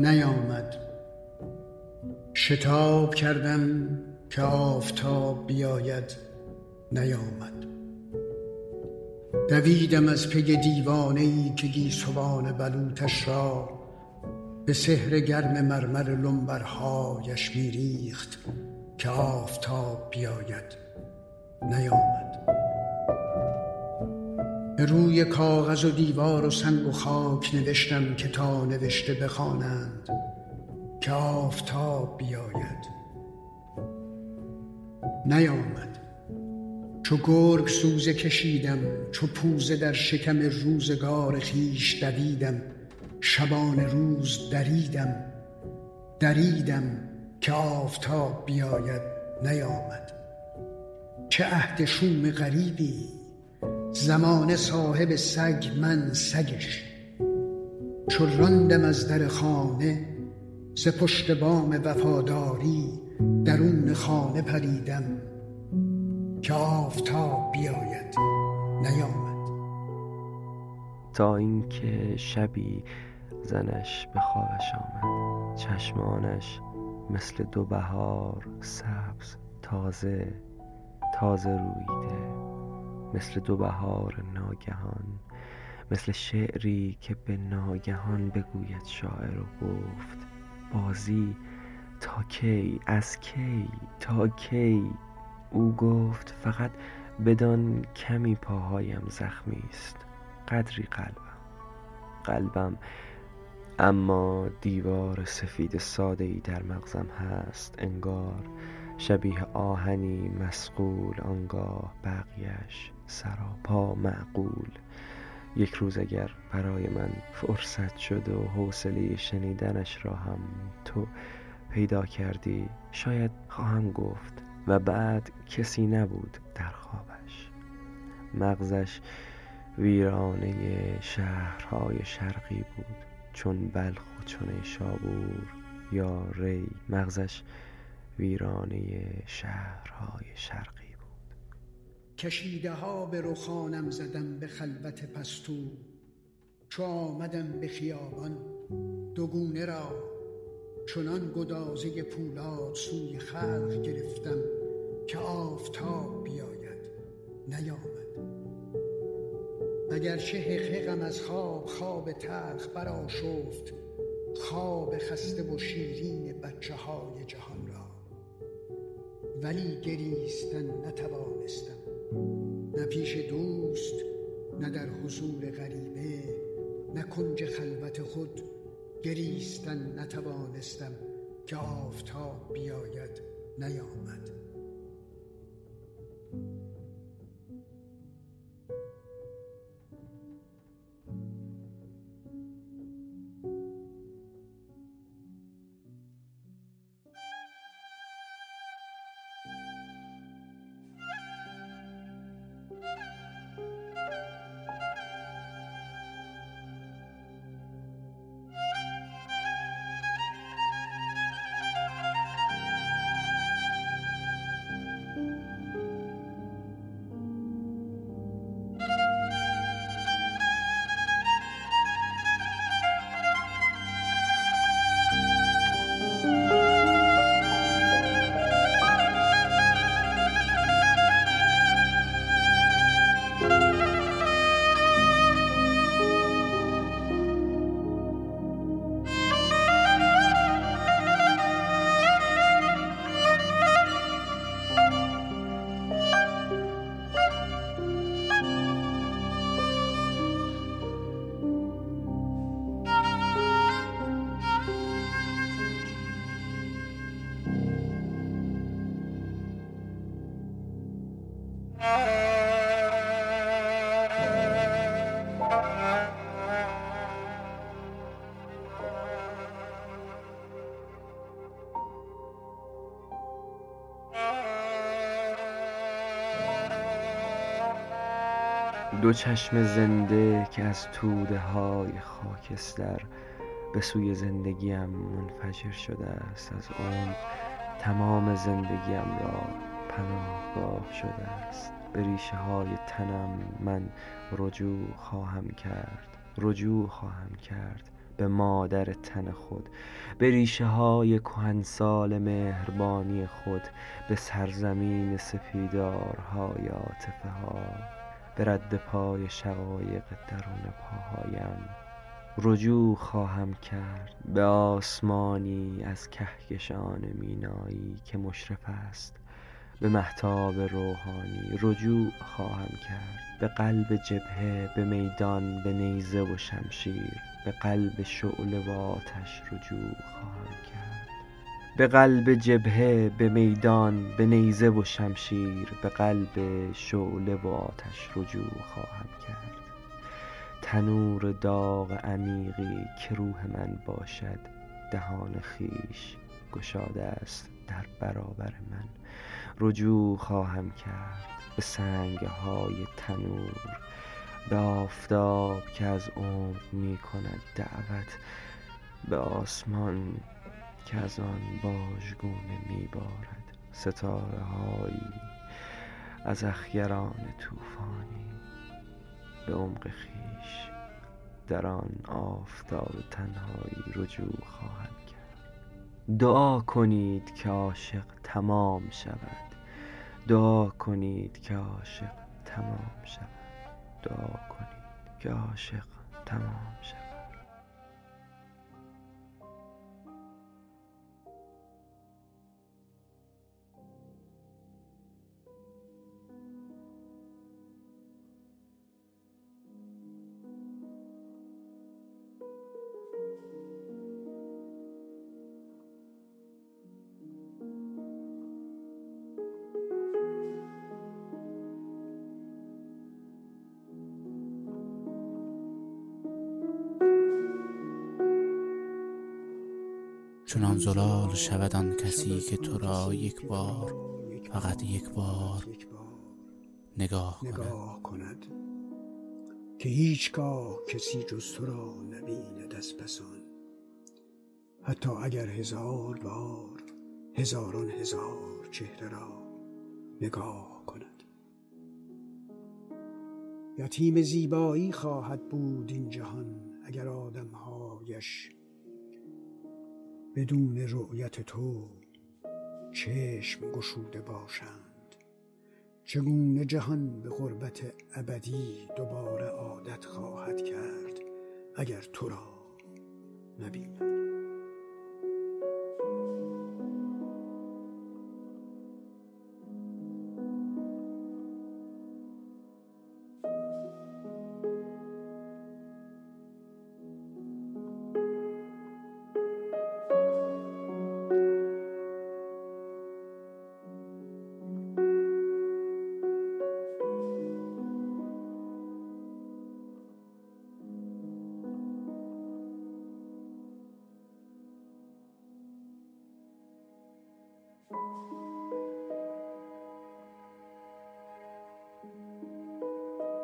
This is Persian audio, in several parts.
نیامد. شتاب کردم که آفتاب بیاید نیامد. دویدم از پی دیوانه ای که گیسوان بلوطش را به سحر گرم مرمر لنبرهایش میریخت که آفتاب بیاید نیامد. به روی کاغذ و دیوار و سنگ و خاک نوشتم که تا نوشته بخوانند که آفتاب بیاید. نیامد. چو گرگ سوزه کشیدم چو پوزه در شکم روزگار خویش دویدم شبان روز دریدم دریدم که آفتاب بیاید. نیامد. چه عهد شوم غریبی! زمانه صاحب سگ من سگش. چو راندم از در خانه ز پشت بام وفاداری درون خانه پریدم که آفتاب بیاید نیامد. تا اینکه شبی زنش به خوابش آمد چشمانش مثل دو بهار سبز تازه تازه روییده مثل دو بهار ناگهان مثل شعری که به ناگهان بگوید شاعر و گفت بازی تا کی از کی تا کی؟ او گفت فقط بدان کمی پاهایم زخمی است. قدری قلبم قلبم. اما دیوار سفید ساده ای در مغزم هست انگار شبیه آهنی مسقول آنگاه بقیش سراپا معقول. یک روز اگر برای من فرصت شد و حوصله شنیدنش را هم تو پیدا کردی شاید خواهم گفت و بعد کسی نبود در خوابش. مغزش ویرانه شهرهای شرقی بود. چون بلخ و چون شابور یا ری مغزش ویرانه شهرهای شرقی بود. کشیده ها به رخانم زدم به خلوت پستو. چو آمدم به خیابان دوگونه را چنان گدازه پولاد سوی خلق گرفتم که آفتاب بیاید نیامد. وگرچه حقحقم از خواب خواب تلخ برآشفت خواب خسته و شیرین بچه های جهان. ولی گریستن نتوانستم. نه پیش دوست نه در حضور غریبه نه کنج خلوت خود گریستن نتوانستم که آفتاب بیاید نیامد. دو چشم زنده که از توده های خاکستر به سوی زندگیم منفجر شده است. از عمر تمام زندگیم را پناهگاه شده است. به ریشه های تنم من رجوع خواهم کرد. رجوع خواهم کرد به مادر تن خود. به ریشه های کهنسال مهربانی خود. به سرزمین سپیدارهای عاطفه ها. به رد پای شقایق درون پاهایم. رجوع خواهم کرد به آسمانی از کهکشان مینایی که مشرف است. به محتاب روحانی رجوع خواهم کرد. به قلب جبهه به میدان به نیزه و شمشیر. به قلب شعله و آتش رجوع خواهم کرد به قلب جبهه به میدان به نیزه و شمشیر به قلب شعله و آتش رجوع خواهم کرد. تنور داغ عمیقی که روح من باشد دهان خیش گشاده است در برابر من. رجوع خواهم کرد به سنگ های تنور به آفتاب که از عمر می کند دعوت به آسمان که از آن باژگونه می بارد ستاره هایی از اخگران طوفانی. به عمق خیش در آن آفتاب تنهایی رجوع خواهم کرد. دعا کنید که عاشق تمام شود. دعا کنید که عاشق تمام شود. دعا کنید که عاشق تمام شود. چنان زلال شود آن کسی که تو را یک بار فقط یک بار نگاه, کند. که هیچگاه کسی جز تو را نبیند از پسان حتی اگر هزار بار هزاران هزار چهره را نگاه کند. یتیم زیبایی خواهد بود این جهان اگر آدمهایش بدون رؤیت تو چشم گشوده باشند. چگونه جهان به غربت ابدی دوباره عادت خواهد کرد اگر تو را نبیند؟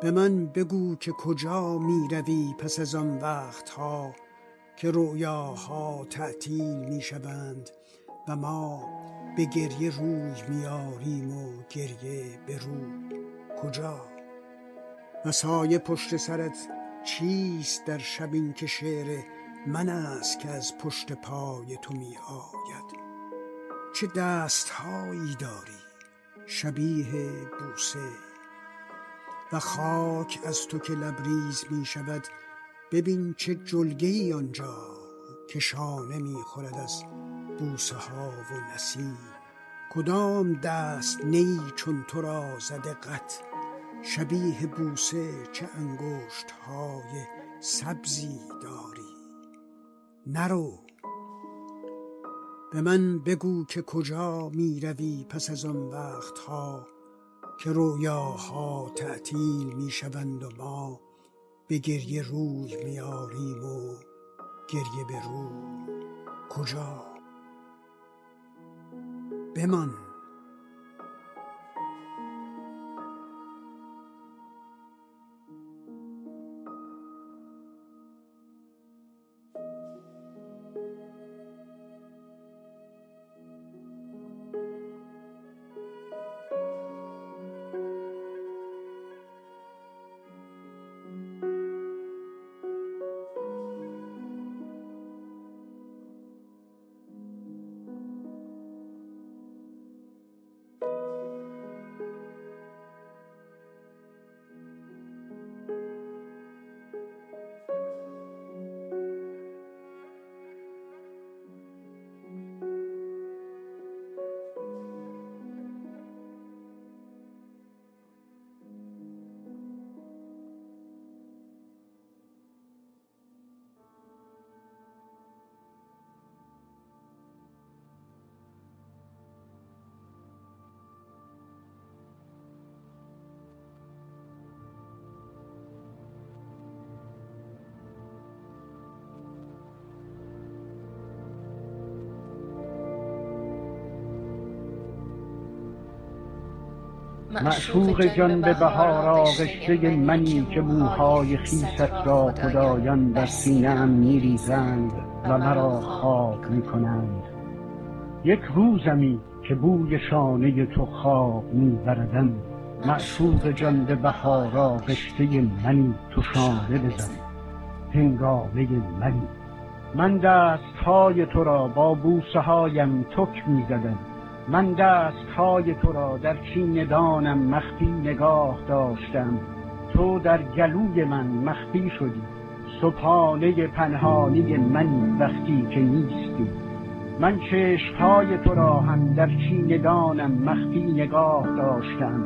به من بگو که کجا می روی پس از آن وقتها که رویاها تعطیل می شوند و ما به گریه روی میاریم و گریه به روی. کجا؟ و سایه پشت سرت چیست در شب این که شعر من است که از پشت پای تو می آید چه دستهایی داری شبیه بوسه و خاک از تو که لبریز می شود ببین چه جلگه ای آنجا که شانه می خورد از بوسه ها و نسیم. کدام دست نی چون تو را زده قط؟ شبیه بوسه چه انگشت های سبزی داری؟ نرو. به من بگو که کجا می روی پس از آن وقتها. که رویاها تعطیل می شوند و ما به گریه روی میاریم و گریه به روی. کجا؟ بمان. معشوق جان به بهار آغشته منی که موهای خیست را خدایان در سینه‌ام میریزند و مرا خواب می‌کنند. یک روزمی که بوی شانه تو خواب میبردم. معشوق جان به بهار آغشته منی تو شانه بزن. هنگامه منی. من دستهای تو را با بوسه هایم تک می‌زدم. من دستهای تو را در چیندانم مخفی نگاه داشتم. تو در گلوی من مخفی شدی. صبحانه پنهانی منی وقتی که نیستی. من چشمهای تو را هم در چیندانم مخفی نگاه داشتم.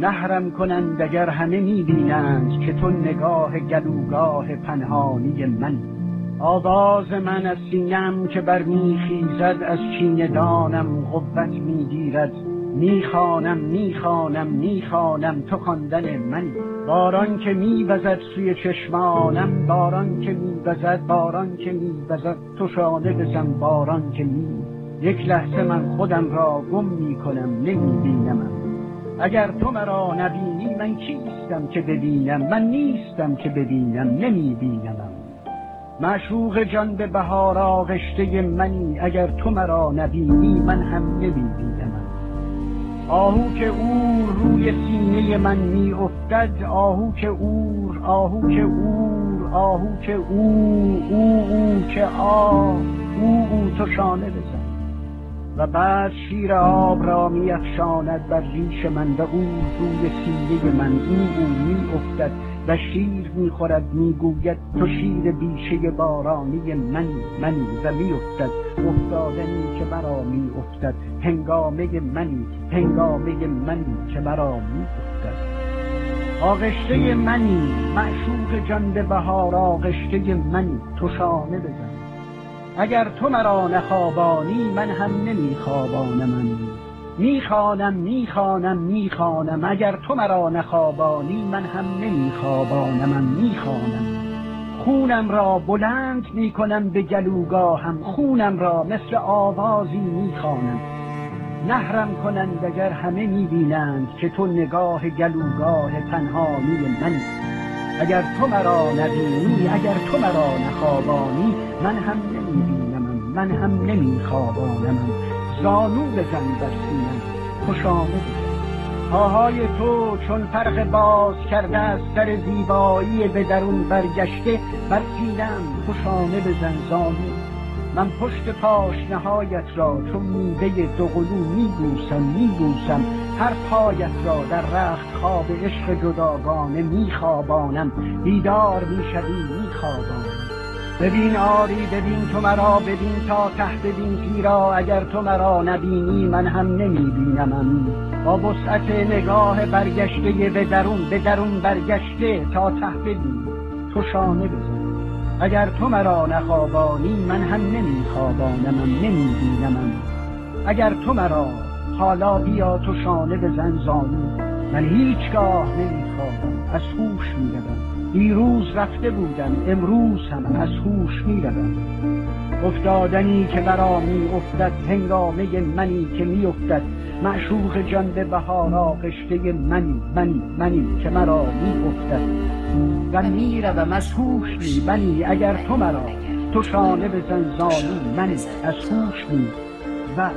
نهرم کنند اگر همه می‌بینند که تو نگاه گلوگاه پنهانی منی آواز من از سینم که بر میخیزد از چیندانم قوت می‌گیرد. می‌خوانم می‌خوانم می‌خوانم تو خواندن من. باران که میوزد سوی چشمانم باران که میوزد باران که میوزد. تو شانه بزن باران که می. یک لحظه من خودم را گم می‌کنم نمیبینمم اگر تو مرا نبینی من کیستم که ببینم؟ من نیستم که ببینم نمیبینمم معشوق جان به بهار آغشته منی اگر تو مرا نبینی من هم نمی‌بینم آهو که اور روی سینه من می افتد آهو که اور آهو که اور آهو که او او او که آه او او تو شانه بزن. و بعد شیر آب را می افشاند بر ریش من و او روی سینه من او او می افتد و شیر می‌خورد می‌گوید تو شیر بیشه بارانی منی منی و میافتد افتادنی که مرا میافتد. هنگامه منی هنگامه منی که مرا میافتد. آغشته منی معشوق جان به بهار آغشته منی تو شانه بزن. اگر تو مرا نخوابانی من هم نمیخوابانم. می‌خوانم می‌خوانم می‌خوانم. اگر تو مرا نخوابانی من هم نمیخوابانم می‌خوانم. خونم را بلند می‌کنم به گلوگاهم. خونم را مثل آوازی می‌خوانم. نهرم کنند اگر همه می‌بینند که تو نگاه گلوگاه تنهایی من اگر تو مرا نبینی اگر تو مرا نخوابانی من هم نمی‌بینم من هم نمیخوابانم زانو بزن بر سینم خوشامه بزن پاهای تو چون فرق باز کرده از سر زیبایی به درون برگشته بر سینم خوشانه بزن زانو. من پشت پاشنهایت را چون میوه دوقلو میبوسم میبوسم. هر پایت را در رخت خواب عشق جداگانه میخوابانم. بیدار می‌شوی میخوابانم. ببین آری ببین تو مرا ببین تا ته ببین زیرا اگر تو مرا نبینی من هم نمیبینمم. با وسعت نگاه برگشته به درون به درون برگشته تا ته ببین تو شانه بزن. اگر تو مرا نخوابانی من هم نمیخوابانمم نمیبینمم. اگر تو مرا حالا بیا تو شانه بزن زانو من هیچگاه نمیخوابم از هوش می‌روم. دیروز رفته بودم. امروز هم از هوش می افتادنی که برا می افتد هنگامه منی که می افتد معشوق جان به بهار آغشته منی منی منی که مرا می افتد و می روم از هوش می منی اگر تو مرا. تو شانه بزن زانو منی از هوش می. و